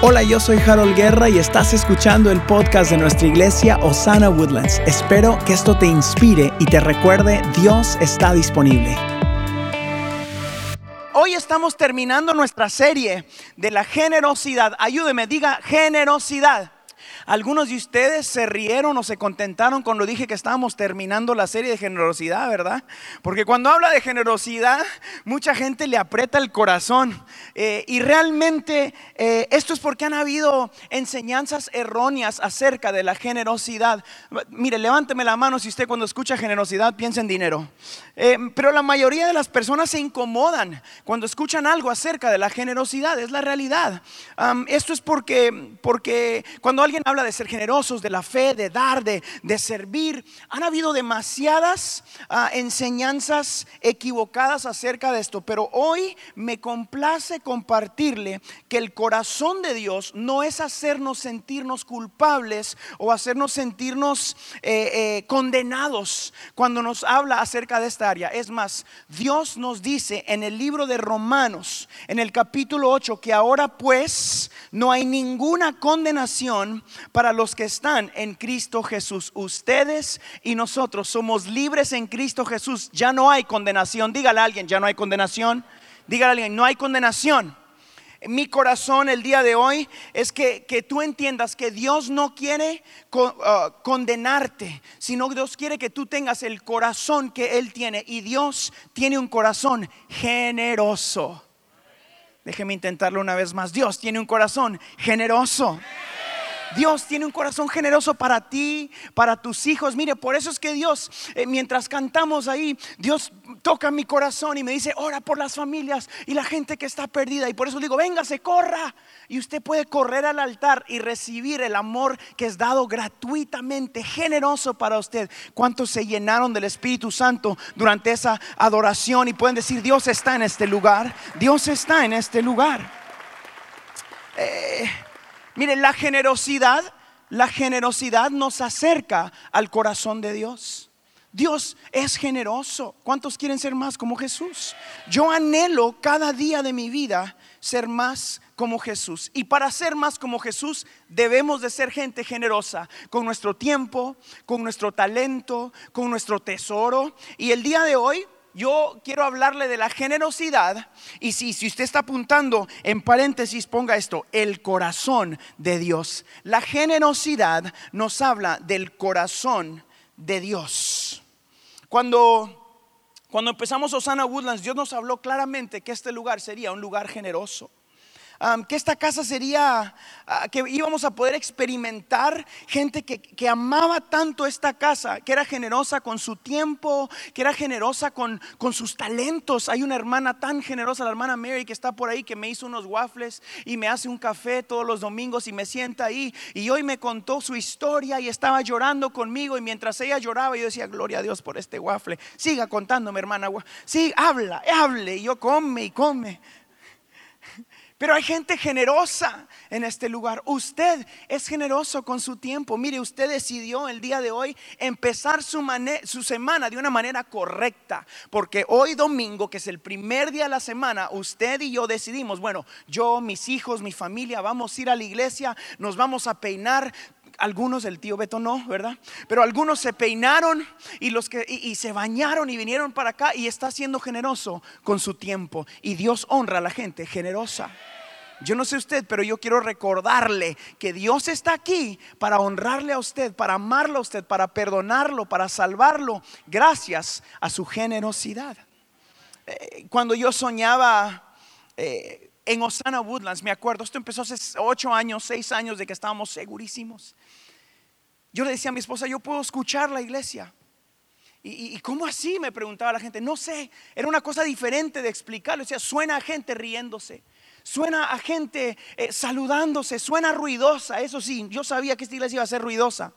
Hola, yo soy Harold Guerra y estás escuchando el podcast de nuestra iglesia Osana Woodlands. Espero que esto te inspire y te recuerde, Dios está disponible. Hoy estamos terminando nuestra serie de la generosidad. Ayúdeme, diga generosidad. Algunos de ustedes se rieron o se contentaron cuando dije que estábamos terminando la serie de generosidad, ¿verdad? Porque cuando habla de generosidad, mucha gente le aprieta el corazón. Eh, y realmente eh, esto es porque han habido enseñanzas erróneas acerca de la generosidad. Mire, levánteme la mano si usted cuando escucha generosidad piensa en dinero. Eh, pero la mayoría de las personas se incomodan cuando escuchan algo acerca de la generosidad, es la realidad. esto es porque, porque cuando alguien habla de ser generosos, de la fe, de dar, de, servir. Han habido demasiadas ah, enseñanzas equivocadas acerca de esto, pero hoy me complace compartirle que el corazón de Dios no es hacernos sentirnos culpables o hacernos sentirnos eh, eh, condenados cuando nos habla acerca de esta Es más, Dios nos dice en el libro de Romanos, en el capítulo 8, que ahora pues no hay ninguna condenación para los que están en Cristo Jesús. Ustedes y nosotros somos libres en Cristo Jesús. Ya no hay condenación. Dígale a alguien, ya no hay condenación. Dígale a alguien, no hay condenación. Mi corazón el día de hoy es que, tú entiendas que Dios no quiere uh, condenarte, sino que Dios quiere que tú tengas el corazón que Él tiene. Y Dios tiene un corazón generoso. Déjeme intentarlo una vez más. Dios tiene un corazón generoso. Dios tiene un corazón generoso para ti, para tus hijos. Mire, por eso es que Dios, eh, mientras cantamos ahí, Dios toca mi corazón y me dice, ora por las familias y la gente que está perdida. Y por eso digo, véngase, corra. Y usted puede correr al altar y recibir el amor que es dado gratuitamente, generoso para usted. ¿Cuántos se llenaron del Espíritu Santo durante esa adoración y pueden decir, Dios está en este lugar? Dios está en este lugar. Eh, Miren, la generosidad, la generosidad nos acerca al corazón de Dios. Dios es generoso. ¿Cuántos quieren ser más como Jesús? Yo anhelo cada día de mi vida ser más como Jesús. Y para ser más como Jesús debemos de ser gente generosa con nuestro tiempo, con nuestro talento, con nuestro tesoro. Y el día de hoy yo quiero hablarle de la generosidad y si, si usted está apuntando en paréntesis, ponga esto, el corazón de Dios. La generosidad nos habla del corazón de Dios. Cuando, cuando empezamos Osana Woodlands, Dios nos habló claramente que este lugar sería un lugar generoso que esta casa sería, ah, que íbamos a poder experimentar gente que, amaba tanto esta casa, que era generosa con su tiempo, que era generosa con, con sus talentos. Hay una hermana tan generosa, la hermana Mary, que está por ahí, que me hizo unos waffles y me hace un café todos los domingos y me sienta ahí. Y hoy me contó su historia y estaba llorando conmigo y mientras ella lloraba yo decía, gloria a Dios por este waffle. Siga contándome, hermana. Sí, habla, hable. Y yo come y come. Pero hay gente generosa en este lugar. Usted es generoso con su tiempo. Mire, usted decidió el día de hoy empezar su, su, semana de una manera correcta. Porque hoy domingo, que es el primer día de la semana, usted y yo decidimos, bueno, yo, mis hijos, mi familia, vamos a ir a la iglesia, nos vamos a peinar, algunos, el tío Beto no, ¿verdad? Pero algunos se peinaron y, los que, y, se bañaron y vinieron para acá y está siendo generoso con su tiempo. Y Dios honra a la gente generosa. Yo no sé usted, pero yo quiero recordarle que Dios está aquí para honrarle a usted, para amarlo a usted, para perdonarlo, para salvarlo, gracias a su generosidad. Eh, cuando yo soñaba eh, en Osana Woodlands, me acuerdo, esto empezó hace ocho años, seis años de que estábamos segurísimos. Yo le decía a mi esposa, yo puedo escuchar la iglesia. ¿Y, cómo así? Me preguntaba la gente. No sé, era una cosa diferente de explicarlo. O sea, suena a gente riéndose, suena a gente eh, saludándose, suena ruidosa. Eso sí, yo sabía que esta iglesia iba a ser ruidosa.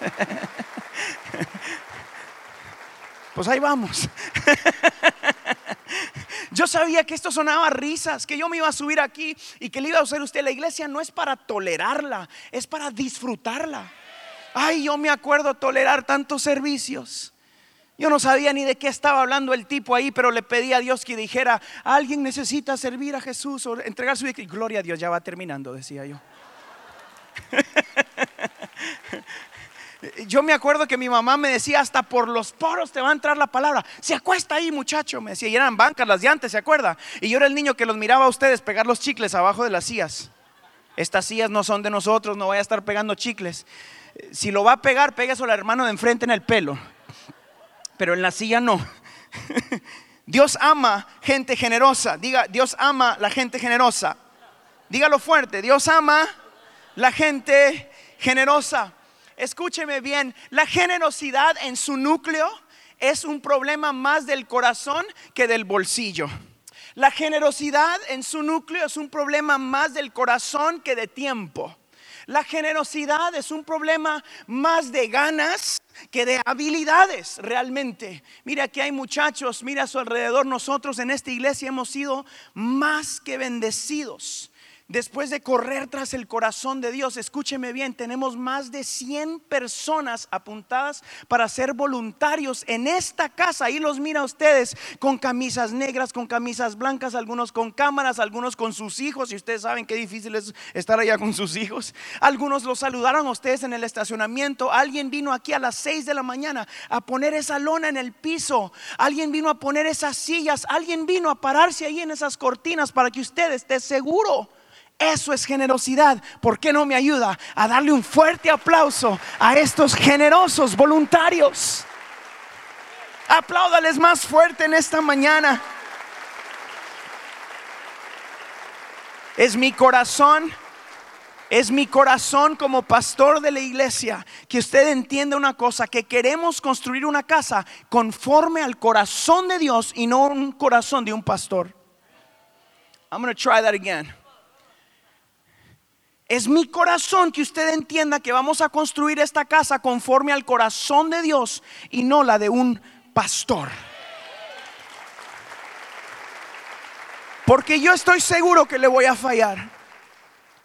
Pues ahí vamos. Yo sabía que esto sonaba risas, que yo me iba a subir aquí y que le iba a hacer usted. La iglesia no es para tolerarla, es para disfrutarla. Ay, yo me acuerdo tolerar tantos servicios. Yo no sabía ni de qué estaba hablando el tipo ahí, pero le pedí a Dios que dijera, alguien necesita servir a Jesús o entregar su vida. Gloria a Dios, ya va terminando, decía yo. Yo me acuerdo que mi mamá me decía, hasta por los poros te va a entrar la palabra. Se acuesta ahí, muchacho, me decía. Y eran bancas las de antes, ¿se acuerda? Y yo era el niño que los miraba a ustedes pegar los chicles abajo de las sillas. Estas sillas no son de nosotros, no vaya a estar pegando chicles. Si lo va a pegar, péguese al hermano de enfrente en el pelo pero en la silla no. Dios ama gente generosa. Diga, Dios ama la gente generosa. Dígalo fuerte, Dios ama la gente generosa. Escúcheme bien, la generosidad en su núcleo es un problema más del corazón que del bolsillo. La generosidad en su núcleo es un problema más del corazón que de tiempo. La generosidad es un problema más de ganas que de habilidades realmente. Mira, aquí hay muchachos, mira a su alrededor, nosotros en esta iglesia hemos sido más que bendecidos Después de correr tras el corazón de Dios, escúcheme bien, tenemos más de 100 personas apuntadas para ser voluntarios en esta casa. Ahí los mira ustedes con camisas negras, con camisas blancas, algunos con cámaras, algunos con sus hijos. Y ustedes saben qué difícil es estar allá con sus hijos. Algunos los saludaron a ustedes en el estacionamiento. Alguien vino aquí a las 6 de la mañana a poner esa lona en el piso. Alguien vino a poner esas sillas. Alguien vino a pararse ahí en esas cortinas para que usted esté seguro eso es generosidad. ¿Por qué no me ayuda a darle un fuerte aplauso a estos generosos voluntarios? Apláudales más fuerte en esta mañana. Es mi corazón, es mi corazón como pastor de la iglesia que usted entienda una cosa, que queremos construir una casa conforme al corazón de Dios y no un corazón de un pastor. I'm going to try that again. Es mi corazón que usted entienda que vamos a construir esta casa conforme al corazón de Dios y no la de un pastor. Porque yo estoy seguro que le voy a fallar.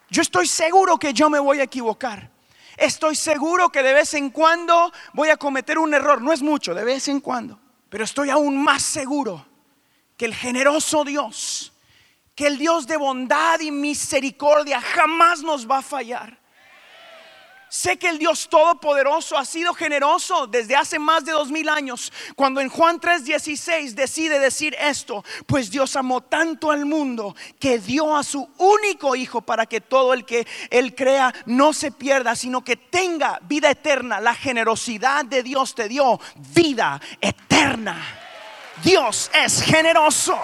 Yo estoy seguro que yo me voy a equivocar. Estoy seguro que de vez en cuando voy a cometer un error. No es mucho, de vez en cuando. Pero estoy aún más seguro que el generoso Dios que el Dios de bondad y misericordia jamás nos va a fallar. Sé que el Dios Todopoderoso ha sido generoso desde hace más de dos mil años. Cuando en Juan 3:16 decide decir esto, pues Dios amó tanto al mundo que dio a su único Hijo para que todo el que Él crea no se pierda, sino que tenga vida eterna. La generosidad de Dios te dio vida eterna. Dios es generoso.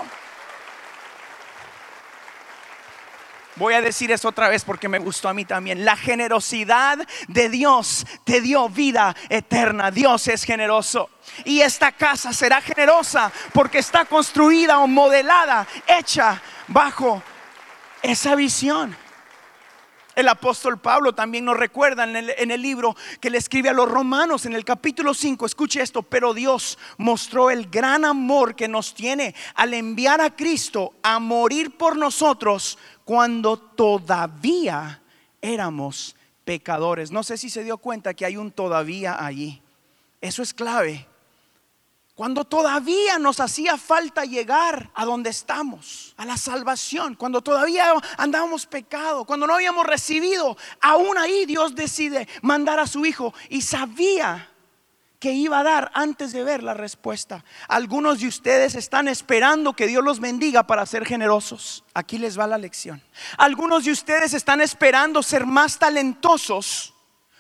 Voy a decir eso otra vez porque me gustó a mí también. La generosidad de Dios te dio vida eterna. Dios es generoso. Y esta casa será generosa porque está construida o modelada, hecha bajo esa visión. El apóstol Pablo también nos recuerda en el, libro que le escribe a los romanos en el capítulo 5, escuche esto, pero Dios mostró el gran amor que nos tiene al enviar a Cristo a morir por nosotros cuando todavía éramos pecadores. No sé si se dio cuenta que hay un todavía allí. Eso es clave. Cuando todavía nos hacía falta llegar a donde estamos, a la salvación, cuando todavía andábamos pecado, cuando no habíamos recibido, aún ahí Dios decide mandar a su Hijo y sabía que iba a dar antes de ver la respuesta. Algunos de ustedes están esperando que Dios los bendiga para ser generosos. Aquí les va la lección. Algunos de ustedes están esperando ser más talentosos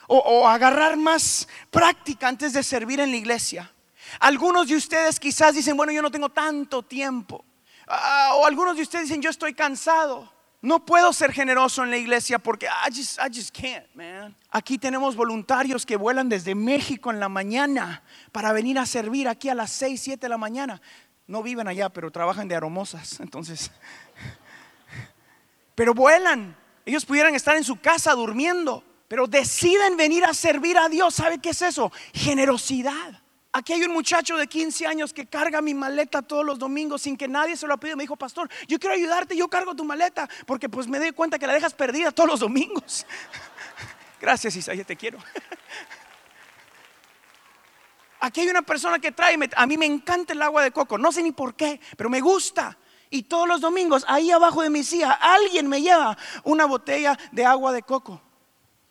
o, agarrar más práctica antes de servir en la iglesia. Algunos de ustedes quizás dicen, bueno, yo no tengo tanto tiempo. Ah, o algunos de ustedes dicen, yo estoy cansado. No puedo ser generoso en la iglesia porque I just, I just can't, man. Aquí tenemos voluntarios que vuelan desde México en la mañana para venir a servir aquí a las 6, 7 de la mañana. No viven allá, pero trabajan de aromosas. Entonces, pero vuelan. Ellos pudieran estar en su casa durmiendo, pero deciden venir a servir a Dios. ¿Sabe qué es eso? Generosidad. Aquí hay un muchacho de 15 años que carga mi maleta todos los domingos sin que nadie se lo pida. Me dijo, pastor, yo quiero ayudarte, yo cargo tu maleta, porque pues me doy cuenta que la dejas perdida todos los domingos. Gracias, Isaías, te quiero. Aquí hay una persona que trae, a mí me encanta el agua de coco, no sé ni por qué, pero me gusta. Y todos los domingos, ahí abajo de mi silla, alguien me lleva una botella de agua de coco.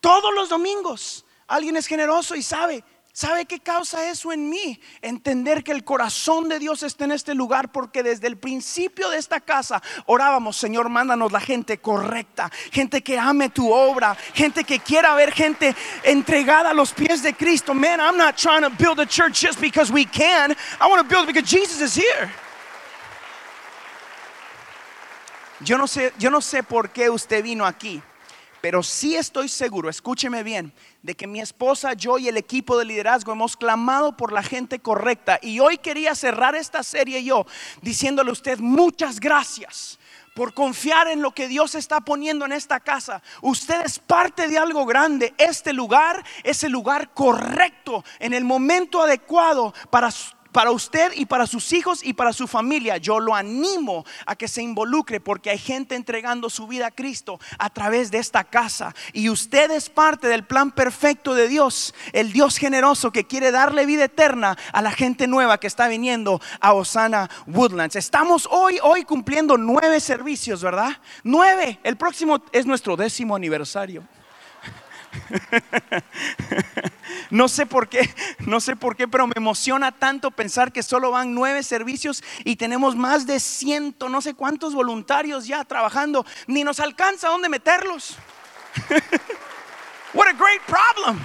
Todos los domingos, alguien es generoso y sabe, ¿Sabe qué causa eso en mí? Entender que el corazón de Dios está en este lugar porque desde el principio de esta casa orábamos, Señor, mándanos la gente correcta, gente que ame tu obra, gente que quiera ver gente entregada a los pies de Cristo. Man, I'm not trying to build a church just because we can. I want to build because Jesus is here. Yo no sé, yo no sé por qué usted vino aquí. Pero sí estoy seguro, escúcheme bien, de que mi esposa, yo y el equipo de liderazgo hemos clamado por la gente correcta. Y hoy quería cerrar esta serie yo diciéndole a usted muchas gracias por confiar en lo que Dios está poniendo en esta casa. Usted es parte de algo grande. Este lugar es el lugar correcto, en el momento adecuado para para usted y para sus hijos y para su familia. Yo lo animo a que se involucre porque hay gente entregando su vida a Cristo a través de esta casa. Y usted es parte del plan perfecto de Dios, el Dios generoso que quiere darle vida eterna a la gente nueva que está viniendo a Osana Woodlands. Estamos hoy, hoy cumpliendo nueve servicios, ¿verdad? Nueve. El próximo es nuestro décimo aniversario. no sé por qué, no sé por qué, pero me emociona tanto pensar que solo van nueve servicios y tenemos más de ciento, no sé cuántos voluntarios ya trabajando. Ni nos alcanza dónde meterlos. What a great problem.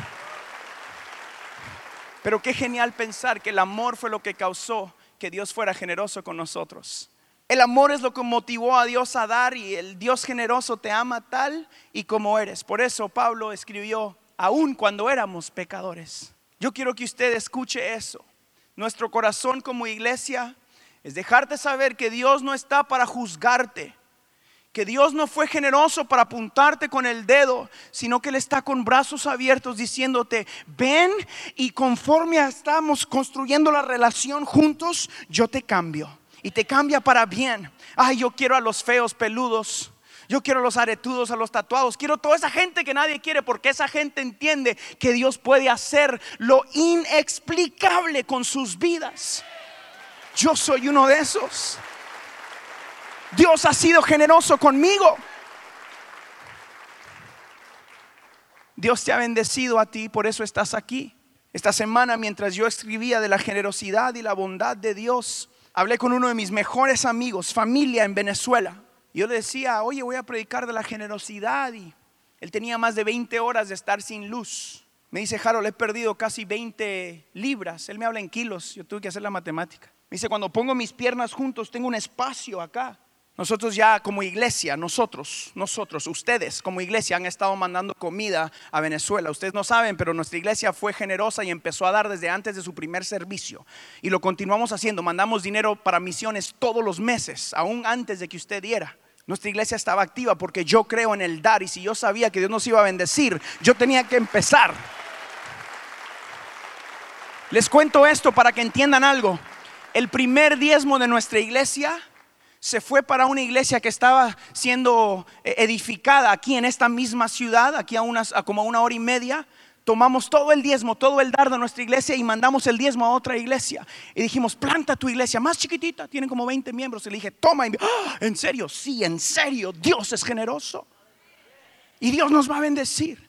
Pero qué genial pensar que el amor fue lo que causó que Dios fuera generoso con nosotros. El amor es lo que motivó a Dios a dar y el Dios generoso te ama tal y como eres. Por eso Pablo escribió, aún cuando éramos pecadores. Yo quiero que usted escuche eso. Nuestro corazón como iglesia es dejarte saber que Dios no está para juzgarte, que Dios no fue generoso para apuntarte con el dedo, sino que Él está con brazos abiertos diciéndote, ven y conforme estamos construyendo la relación juntos, yo te cambio y te cambia para bien. Ay, yo quiero a los feos peludos. Yo quiero a los aretudos, a los tatuados. Quiero toda esa gente que nadie quiere porque esa gente entiende que Dios puede hacer lo inexplicable con sus vidas. Yo soy uno de esos. Dios ha sido generoso conmigo. Dios te ha bendecido a ti, por eso estás aquí. Esta semana mientras yo escribía de la generosidad y la bondad de Dios, hablé con uno de mis mejores amigos, familia en Venezuela. Yo le decía, oye, voy a predicar de la generosidad y él tenía más de 20 horas de estar sin luz. Me dice, Harold, he perdido casi 20 libras. Él me habla en kilos, yo tuve que hacer la matemática. Me dice, cuando pongo mis piernas juntos, tengo un espacio acá. Nosotros ya como iglesia, nosotros, nosotros, ustedes como iglesia han estado mandando comida a Venezuela. Ustedes no saben, pero nuestra iglesia fue generosa y empezó a dar desde antes de su primer servicio. Y lo continuamos haciendo. Mandamos dinero para misiones todos los meses, aún antes de que usted diera. Nuestra iglesia estaba activa porque yo creo en el dar y si yo sabía que Dios nos iba a bendecir, yo tenía que empezar. Les cuento esto para que entiendan algo. El primer diezmo de nuestra iglesia se fue para una iglesia que estaba siendo eh, edificada aquí en esta misma ciudad, aquí a, unas, a como una hora y media. Tomamos todo el diezmo, todo el dar de nuestra iglesia y mandamos el diezmo a otra iglesia. Y dijimos, planta tu iglesia más chiquitita, tienen como 20 miembros. Y le dije, toma, ¡Ah! ¿en serio? Sí, en serio, Dios es generoso. Y Dios nos va a bendecir.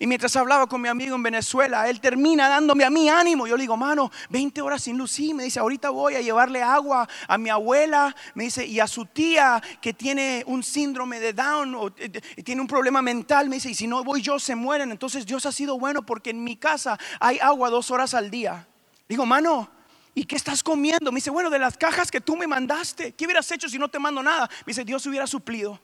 Y mientras hablaba con mi amigo en Venezuela, él termina dándome a mí ánimo. Yo le digo, mano, 20 horas sin luz. Sí, me dice, ahorita voy a llevarle agua a mi abuela. Me dice, y a su tía que tiene un síndrome de Down o eh, tiene un problema mental. Me dice, y si no voy yo, se mueren. Entonces Dios ha sido bueno porque en mi casa hay agua dos horas al día. Digo, mano, ¿Y qué estás comiendo? Me dice, bueno, de las cajas que tú me mandaste, ¿qué hubieras hecho si no te mando nada? Me dice, Dios hubiera suplido.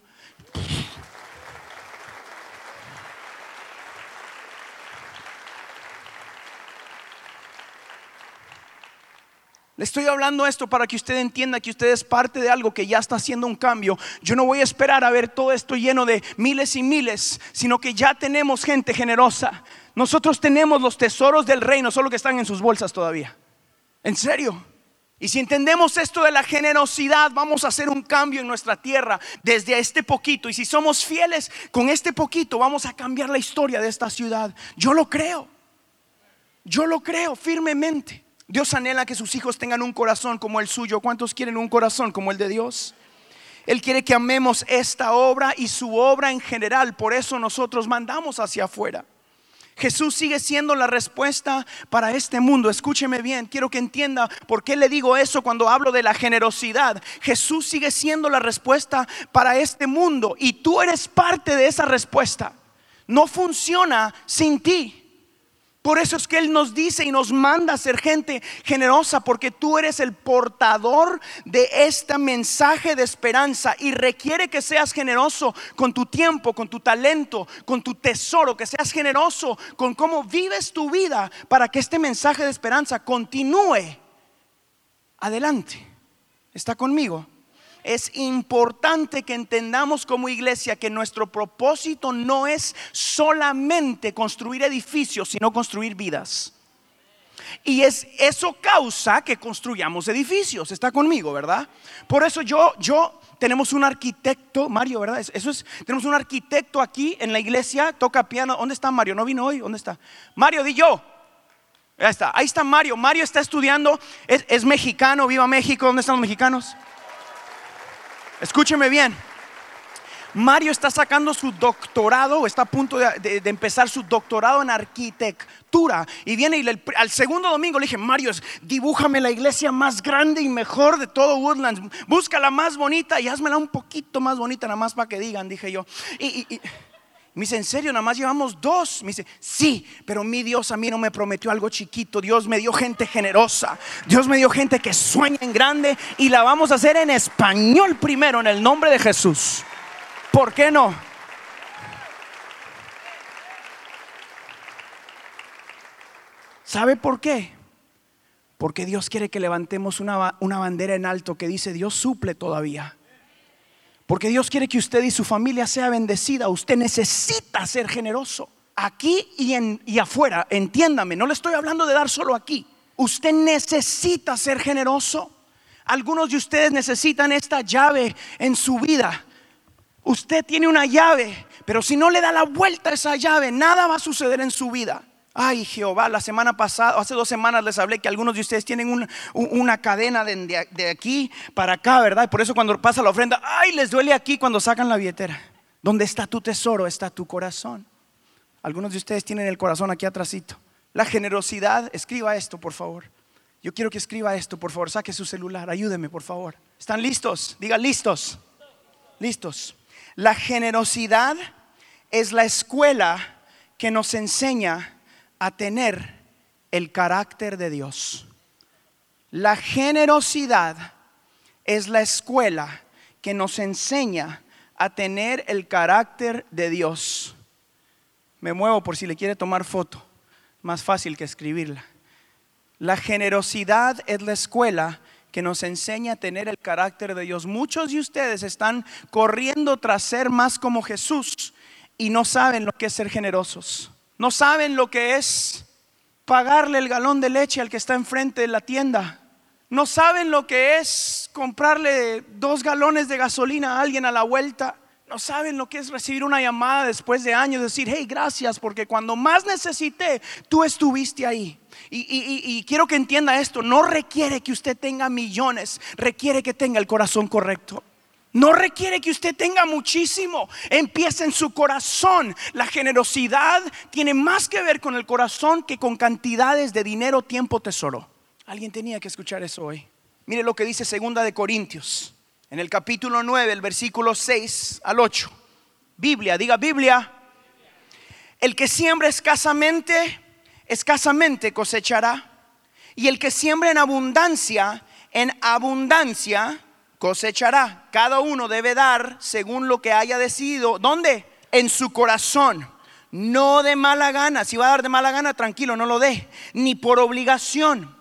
Le estoy hablando esto para que usted entienda que usted es parte de algo que ya está haciendo un cambio. Yo no voy a esperar a ver todo esto lleno de miles y miles, sino que ya tenemos gente generosa. Nosotros tenemos los tesoros del reino, solo que están en sus bolsas todavía. En serio. Y si entendemos esto de la generosidad, vamos a hacer un cambio en nuestra tierra desde este poquito. Y si somos fieles con este poquito, vamos a cambiar la historia de esta ciudad. Yo lo creo. Yo lo creo firmemente. Dios anhela que sus hijos tengan un corazón como el suyo. ¿Cuántos quieren un corazón como el de Dios? Él quiere que amemos esta obra y su obra en general. Por eso nosotros mandamos hacia afuera. Jesús sigue siendo la respuesta para este mundo. Escúcheme bien, quiero que entienda por qué le digo eso cuando hablo de la generosidad. Jesús sigue siendo la respuesta para este mundo y tú eres parte de esa respuesta. No funciona sin ti. Por eso es que Él nos dice y nos manda a ser gente generosa, porque tú eres el portador de este mensaje de esperanza y requiere que seas generoso con tu tiempo, con tu talento, con tu tesoro, que seas generoso con cómo vives tu vida para que este mensaje de esperanza continúe adelante. ¿Está conmigo? Es importante que entendamos como iglesia que nuestro propósito no es solamente construir edificios, sino construir vidas. Y es eso causa que construyamos edificios. Está conmigo, ¿verdad? Por eso yo yo tenemos un arquitecto, Mario, ¿verdad? Eso es tenemos un arquitecto aquí en la iglesia, toca piano. ¿Dónde está Mario? ¿No vino hoy? ¿Dónde está? Mario, di yo. Ahí está, ahí está Mario. Mario está estudiando, es, es mexicano, viva México. ¿Dónde están los mexicanos? Escúcheme bien. Mario está sacando su doctorado, está a punto de, empezar su doctorado en arquitectura. Y viene y al segundo domingo le dije, Mario, dibújame la iglesia más grande y mejor de todo Woodlands. Busca la más bonita y hazmela un poquito más bonita, nada más para que digan, dije yo. y me dice, ¿en serio? Nada más llevamos dos. Me dice, sí, pero mi Dios a mí no me prometió algo chiquito. Dios me dio gente generosa. Dios me dio gente que sueña en grande y la vamos a hacer en español primero, en el nombre de Jesús. ¿Por qué no? ¿Sabe por qué? Porque Dios quiere que levantemos una, una bandera en alto que dice, Dios suple todavía. Porque Dios quiere que usted y su familia sea bendecida. Usted necesita ser generoso. Aquí y, en, y afuera, entiéndame, no le estoy hablando de dar solo aquí. Usted necesita ser generoso. Algunos de ustedes necesitan esta llave en su vida. Usted tiene una llave, pero si no le da la vuelta a esa llave, nada va a suceder en su vida. Ay, Jehová, la semana pasada, hace dos semanas les hablé que algunos de ustedes tienen una cadena de, aquí para acá, ¿verdad? Y por eso cuando pasa la ofrenda, ay, les duele aquí cuando sacan la billetera. Donde está tu tesoro, está tu corazón. Algunos de ustedes tienen el corazón aquí atrásito. La generosidad, escriba esto, por favor. Yo quiero que escriba esto, por favor. Saque su celular, ayúdeme, por favor. ¿Están listos? Diga listos. Listos. La generosidad es la escuela que nos enseña a tener el carácter de Dios. La generosidad es la escuela que nos enseña a tener el carácter de Dios. Me muevo por si le quiere tomar foto, más fácil que escribirla. La generosidad es la escuela que nos enseña a tener el carácter de Dios. Muchos de ustedes están corriendo tras ser más como Jesús y no saben lo que es ser generosos. No saben lo que es pagarle el galón de leche al que está enfrente de la tienda. No saben lo que es comprarle dos galones de gasolina a alguien a la vuelta. No saben lo que es recibir una llamada después de años, decir, hey, gracias, porque cuando más necesité, tú estuviste ahí. Y, y, quiero que entienda esto, no requiere que usted tenga millones, requiere que tenga el corazón correcto. No requiere que usted tenga muchísimo. Empieza en su corazón. La generosidad tiene más que ver con el corazón que con cantidades de dinero, tiempo, tesoro. Alguien tenía que escuchar eso hoy. Mire lo que dice segunda de Corintios, en el capítulo 9, el versículo 6 al 8. Biblia, diga Biblia. El que siembra escasamente, escasamente cosechará. Y el que siembra en abundancia, en abundancia cosechará. Cada uno debe dar según lo que haya decidido. ¿Dónde? En su corazón. No de mala gana. Si va a dar de mala gana, tranquilo, no lo dé. Ni por obligación.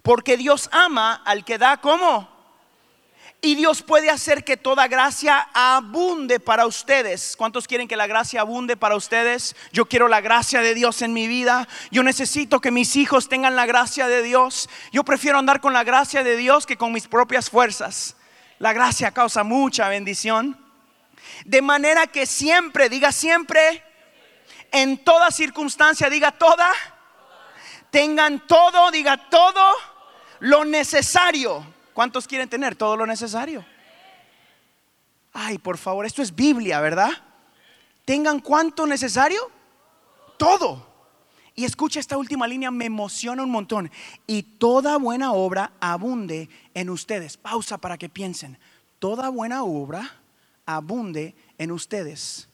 Porque Dios ama al que da como y Dios puede hacer que toda gracia abunde para ustedes. ¿Cuántos quieren que la gracia abunde para ustedes? Yo quiero la gracia de Dios en mi vida. Yo necesito que mis hijos tengan la gracia de Dios. Yo prefiero andar con la gracia de Dios que con mis propias fuerzas. La gracia causa mucha bendición. De manera que siempre, diga siempre, en toda circunstancia, diga toda tengan todo, diga todo lo necesario. ¿Cuántos quieren tener todo lo necesario? Ay, por favor, esto es Biblia, ¿verdad? Tengan cuánto necesario? Todo. Y escucha esta última línea, me emociona un montón. Y toda buena obra abunde en ustedes. Pausa para que piensen. Toda buena obra abunde en ustedes.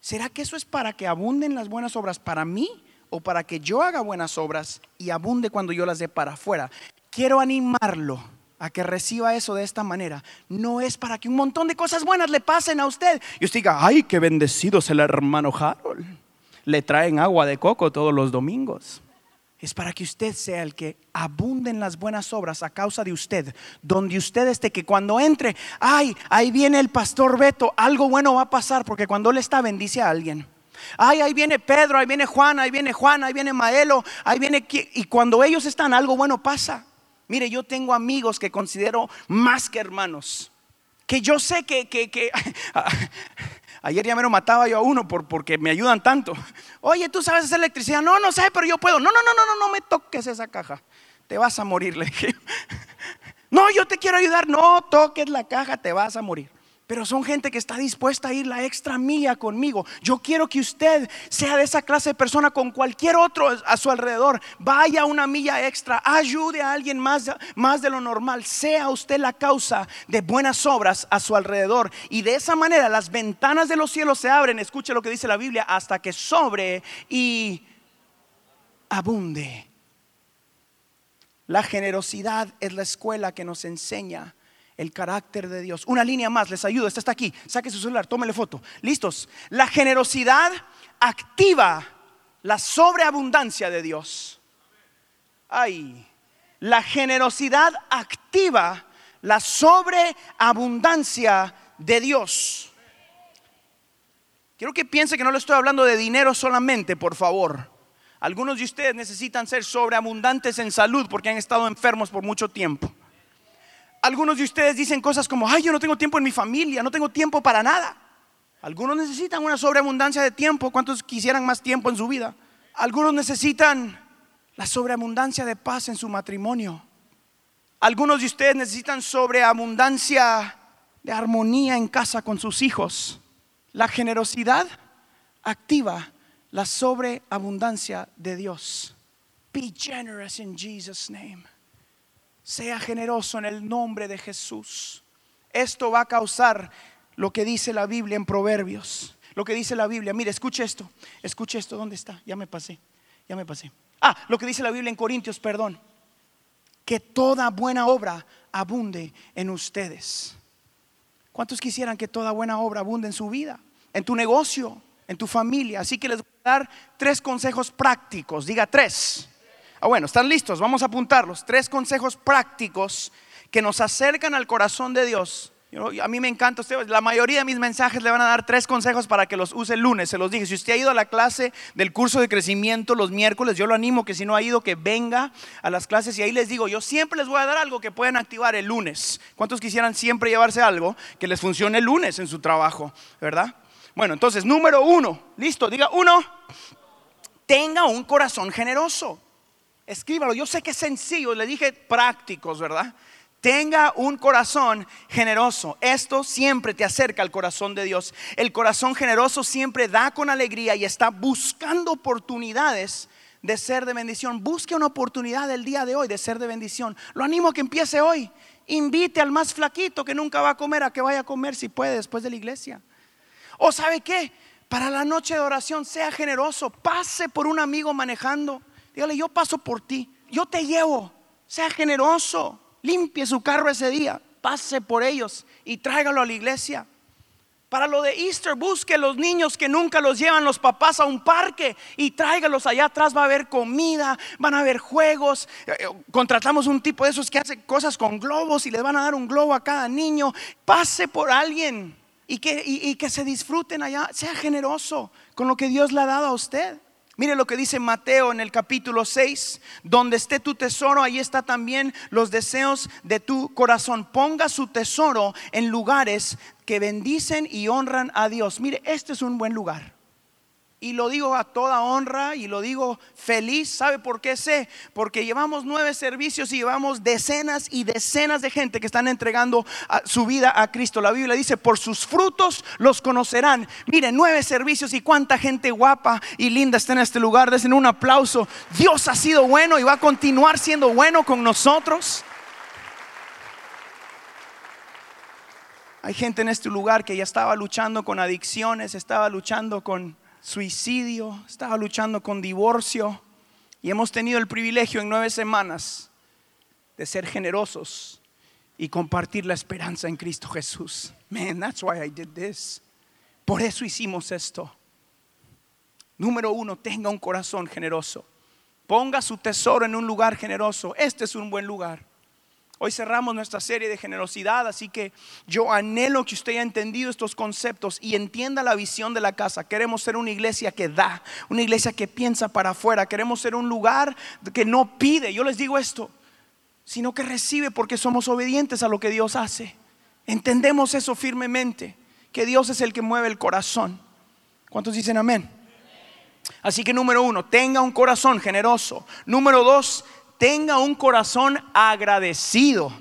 ¿Será que eso es para que abunden las buenas obras para mí o para que yo haga buenas obras y abunde cuando yo las dé para afuera? Quiero animarlo a que reciba eso de esta manera. No es para que un montón de cosas buenas le pasen a usted. Y usted diga, ay, qué bendecido es el hermano Harold. Le traen agua de coco todos los domingos es para que usted sea el que abunde en las buenas obras a causa de usted, donde usted esté, que cuando entre, ay, ahí viene el pastor Beto, algo bueno va a pasar, porque cuando él está bendice a alguien. Ay, ahí viene Pedro, ahí viene Juan, ahí viene Juan, ahí viene Maelo, ahí viene... Y cuando ellos están, algo bueno pasa. Mire, yo tengo amigos que considero más que hermanos, que yo sé que, que, Ayer ya me lo mataba yo a uno por, porque me ayudan tanto. Oye, ¿tú sabes hacer electricidad? No, no sé, pero yo puedo. No, no, no, no, no, no me toques esa caja. Te vas a morir, le dije. No, yo te quiero ayudar. No toques la caja, te vas a morir pero son gente que está dispuesta a ir la extra milla conmigo. Yo quiero que usted sea de esa clase de persona con cualquier otro a su alrededor. Vaya una milla extra, ayude a alguien más, más de lo normal. Sea usted la causa de buenas obras a su alrededor. Y de esa manera las ventanas de los cielos se abren. Escuche lo que dice la Biblia, hasta que sobre y abunde. La generosidad es la escuela que nos enseña el carácter de Dios. Una línea más, les ayudo, esta está aquí. Saque su celular, tómele foto. Listos. La generosidad activa la sobreabundancia de Dios. Ay, la generosidad activa la sobreabundancia de Dios. Quiero que piense que no le estoy hablando de dinero solamente, por favor. Algunos de ustedes necesitan ser sobreabundantes en salud porque han estado enfermos por mucho tiempo. Algunos de ustedes dicen cosas como, ay, yo no tengo tiempo en mi familia, no tengo tiempo para nada. Algunos necesitan una sobreabundancia de tiempo. ¿Cuántos quisieran más tiempo en su vida? Algunos necesitan la sobreabundancia de paz en su matrimonio. Algunos de ustedes necesitan sobreabundancia de armonía en casa con sus hijos. La generosidad activa la sobreabundancia de Dios. Be generous in Jesus' name. Sea generoso en el nombre de Jesús. Esto va a causar lo que dice la Biblia en Proverbios. Lo que dice la Biblia. Mire, escuche esto. Escuche esto. ¿Dónde está? Ya me pasé. Ya me pasé. Ah, lo que dice la Biblia en Corintios, perdón. Que toda buena obra abunde en ustedes. ¿Cuántos quisieran que toda buena obra abunde en su vida? En tu negocio, en tu familia. Así que les voy a dar tres consejos prácticos. Diga tres Ah, bueno, ¿están listos? Vamos a apuntarlos. Tres consejos prácticos que nos acercan al corazón de Dios. a mí me encanta la mayoría de mis mensajes le van a dar tres consejos para que los use el lunes, se los dije. Si usted ha ido a la clase del curso de crecimiento los miércoles, yo lo animo que si no ha ido, que venga a las clases y ahí les digo, yo siempre les voy a dar algo que pueden activar el lunes. ¿Cuántos quisieran siempre llevarse algo que les funcione el lunes en su trabajo? ¿Verdad? Bueno, entonces, número uno, listo, diga uno, tenga un corazón generoso escríbalo. Yo sé que es sencillo, le dije prácticos, ¿verdad? Tenga un corazón generoso. Esto siempre te acerca al corazón de Dios. El corazón generoso siempre da con alegría y está buscando oportunidades de ser de bendición. Busque una oportunidad el día de hoy de ser de bendición. Lo animo a que empiece hoy. Invite al más flaquito que nunca va a comer a que vaya a comer si puede después de la iglesia. O sabe qué, para la noche de oración sea generoso. Pase por un amigo manejando Dígale, yo paso por ti, yo te llevo, sea generoso, limpie su carro ese día, pase por ellos y tráigalo a la iglesia. Para lo de Easter, busque los niños que nunca los llevan los papás a un parque y tráigalos allá atrás. Va a haber comida, van a haber juegos. Eh, eh, contratamos un tipo de esos que hace cosas con globos y les van a dar un globo a cada niño. Pase por alguien y que, y que se disfruten allá. Sea generoso con lo que Dios le ha dado a usted. Mire lo que dice Mateo en el capítulo 6, donde esté tu tesoro, ahí está también los deseos de tu corazón. Ponga su tesoro en lugares que bendicen y honran a Dios. Mire, este es un buen lugar. Y lo digo a toda honra y lo digo feliz. ¿Sabe por qué sé? Porque llevamos nueve servicios y llevamos decenas y decenas de gente que están entregando su vida a Cristo. La Biblia dice, por sus frutos los conocerán. Miren, nueve servicios y cuánta gente guapa y linda está en este lugar. Desen un aplauso. Dios ha sido bueno y va a continuar siendo bueno con nosotros. Hay gente en este lugar que ya estaba luchando con adicciones, estaba luchando con suicidio, estaba luchando con divorcio y hemos tenido el privilegio en nueve semanas de ser generosos y compartir la esperanza en Cristo Jesús. Man, that's why I did this. Por eso hicimos esto. Número uno, tenga un corazón generoso. Ponga su tesoro en un lugar generoso. Este es un buen lugar. Hoy cerramos nuestra serie de generosidad, así que yo anhelo que usted haya entendido estos conceptos y entienda la visión de la casa. Queremos ser una iglesia que da, una iglesia que piensa para afuera. Queremos ser un lugar que no pide, yo les digo esto, sino que recibe porque somos obedientes a lo que Dios hace. Entendemos eso firmemente, que Dios es el que mueve el corazón. ¿Cuántos dicen amén? Así que número uno, tenga un corazón generoso. Número dos, tenga un corazón agradecido.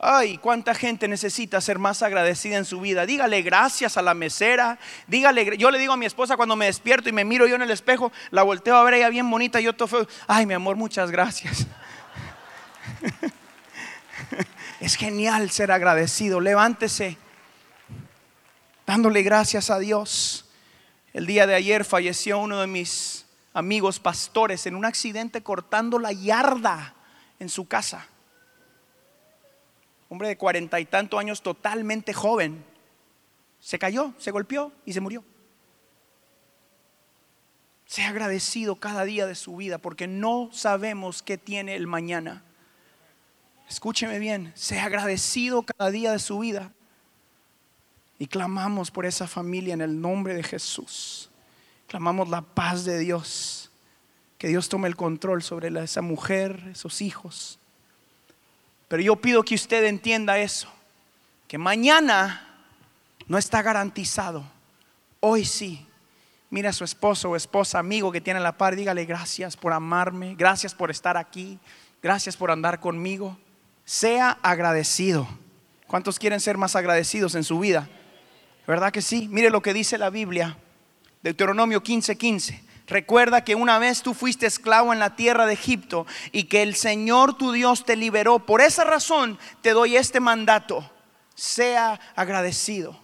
Ay, cuánta gente necesita ser más agradecida en su vida. Dígale gracias a la mesera. Dígale, yo le digo a mi esposa cuando me despierto y me miro yo en el espejo, la volteo a ver ella bien bonita, yo todo feo. Ay, mi amor, muchas gracias. Es genial ser agradecido. Levántese dándole gracias a Dios. El día de ayer falleció uno de mis amigos pastores en un accidente cortando la yarda en su casa. Hombre de cuarenta y tantos años, totalmente joven. Se cayó, se golpeó y se murió. Sea agradecido cada día de su vida porque no sabemos qué tiene el mañana. Escúcheme bien, sea agradecido cada día de su vida. Y clamamos por esa familia en el nombre de Jesús. Clamamos la paz de Dios. Que Dios tome el control sobre esa mujer, esos hijos. Pero yo pido que usted entienda eso. Que mañana no está garantizado. Hoy sí. Mira a su esposo o esposa, amigo que tiene la par, dígale gracias por amarme, gracias por estar aquí, gracias por andar conmigo. Sea agradecido. ¿Cuántos quieren ser más agradecidos en su vida? ¿Verdad que sí? Mire lo que dice la Biblia. Deuteronomio 15:15. Recuerda que una vez tú fuiste esclavo en la tierra de Egipto y que el Señor tu Dios te liberó. Por esa razón te doy este mandato. Sea agradecido.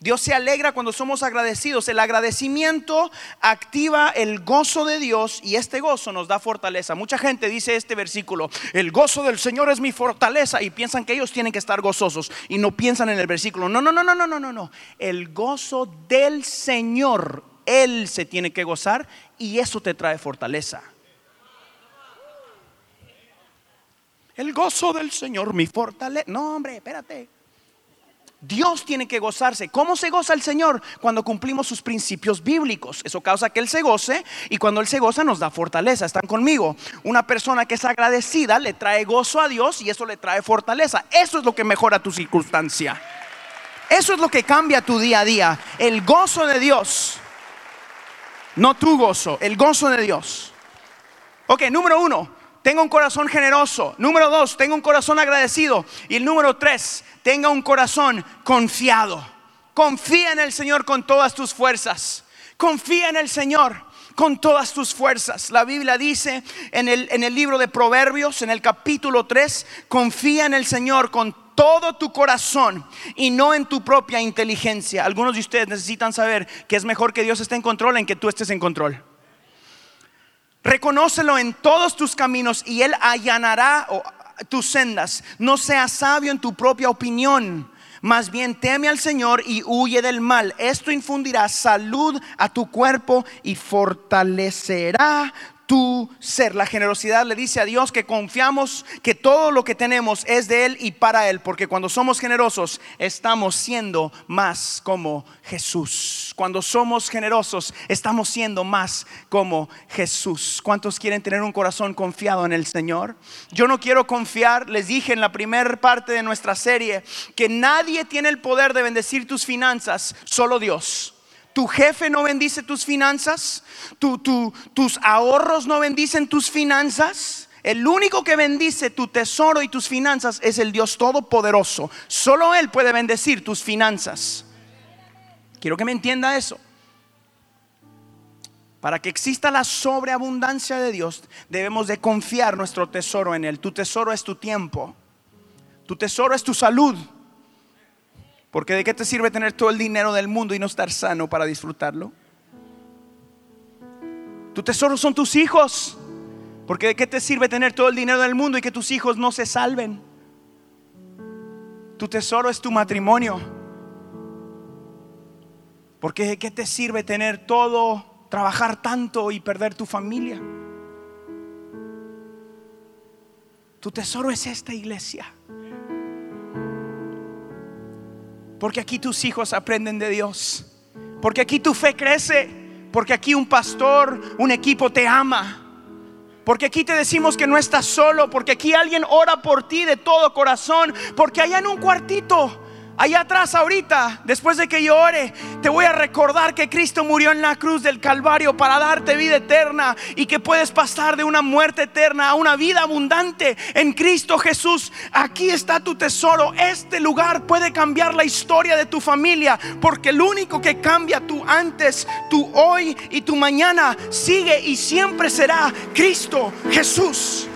Dios se alegra cuando somos agradecidos. El agradecimiento activa el gozo de Dios y este gozo nos da fortaleza. Mucha gente dice este versículo, el gozo del Señor es mi fortaleza y piensan que ellos tienen que estar gozosos y no piensan en el versículo. No, no, no, no, no, no, no, no. El gozo del Señor, Él se tiene que gozar y eso te trae fortaleza. El gozo del Señor, mi fortaleza. No, hombre, espérate. Dios tiene que gozarse. ¿Cómo se goza el Señor? Cuando cumplimos sus principios bíblicos. Eso causa que Él se goce y cuando Él se goza nos da fortaleza. ¿Están conmigo? Una persona que es agradecida le trae gozo a Dios y eso le trae fortaleza. Eso es lo que mejora tu circunstancia. Eso es lo que cambia tu día a día. El gozo de Dios. No tu gozo, el gozo de Dios. Ok, número uno, tenga un corazón generoso. Número dos, tenga un corazón agradecido. Y el número tres, tenga un corazón confiado. Confía en el Señor con todas tus fuerzas. Confía en el Señor con todas tus fuerzas. La Biblia dice en el, en el libro de Proverbios, en el capítulo 3, confía en el Señor con todo tu corazón y no en tu propia inteligencia. Algunos de ustedes necesitan saber que es mejor que Dios esté en control en que tú estés en control. Reconócelo en todos tus caminos y Él allanará tus sendas. No seas sabio en tu propia opinión. Más bien teme al Señor y huye del mal. Esto infundirá salud a tu cuerpo y fortalecerá tu ser. La generosidad le dice a Dios que confiamos que todo lo que tenemos es de Él y para Él, porque cuando somos generosos estamos siendo más como Jesús. Cuando somos generosos estamos siendo más como Jesús. ¿Cuántos quieren tener un corazón confiado en el Señor? Yo no quiero confiar, les dije en la primera parte de nuestra serie, que nadie tiene el poder de bendecir tus finanzas, solo Dios. Tu jefe no bendice tus finanzas, tus ahorros no bendicen tus finanzas. El único que bendice tu tesoro y tus finanzas es el Dios Todopoderoso. Solo Él puede bendecir tus finanzas. Quiero que me entienda eso. Para que exista la sobreabundancia de Dios, debemos de confiar nuestro tesoro en Él. Tu tesoro es tu tiempo. Tu tesoro es tu salud. Porque de qué te sirve tener todo el dinero del mundo y no estar sano para disfrutarlo. Tu tesoro son tus hijos. Porque de qué te sirve tener todo el dinero del mundo y que tus hijos no se salven. Tu tesoro es tu matrimonio. Porque de qué te sirve tener todo trabajar tanto y perder tu familia. Tu tesoro es esta iglesia. Porque aquí tus hijos aprenden de Dios. Porque aquí tu fe crece. Porque aquí un pastor, un equipo te ama. Porque aquí te decimos que no estás solo. Porque aquí alguien ora por ti de todo corazón. Porque allá en un cuartito Allá atrás ahorita, después de que yo ore, te voy a recordar que Cristo murió en la cruz del Calvario para darte vida eterna y que puedes pasar de una muerte eterna a una vida abundante en Cristo Jesús. Aquí está tu tesoro. Este lugar puede cambiar la historia de tu familia porque el único que cambia tu antes, tu hoy y tu mañana sigue y siempre será Cristo Jesús.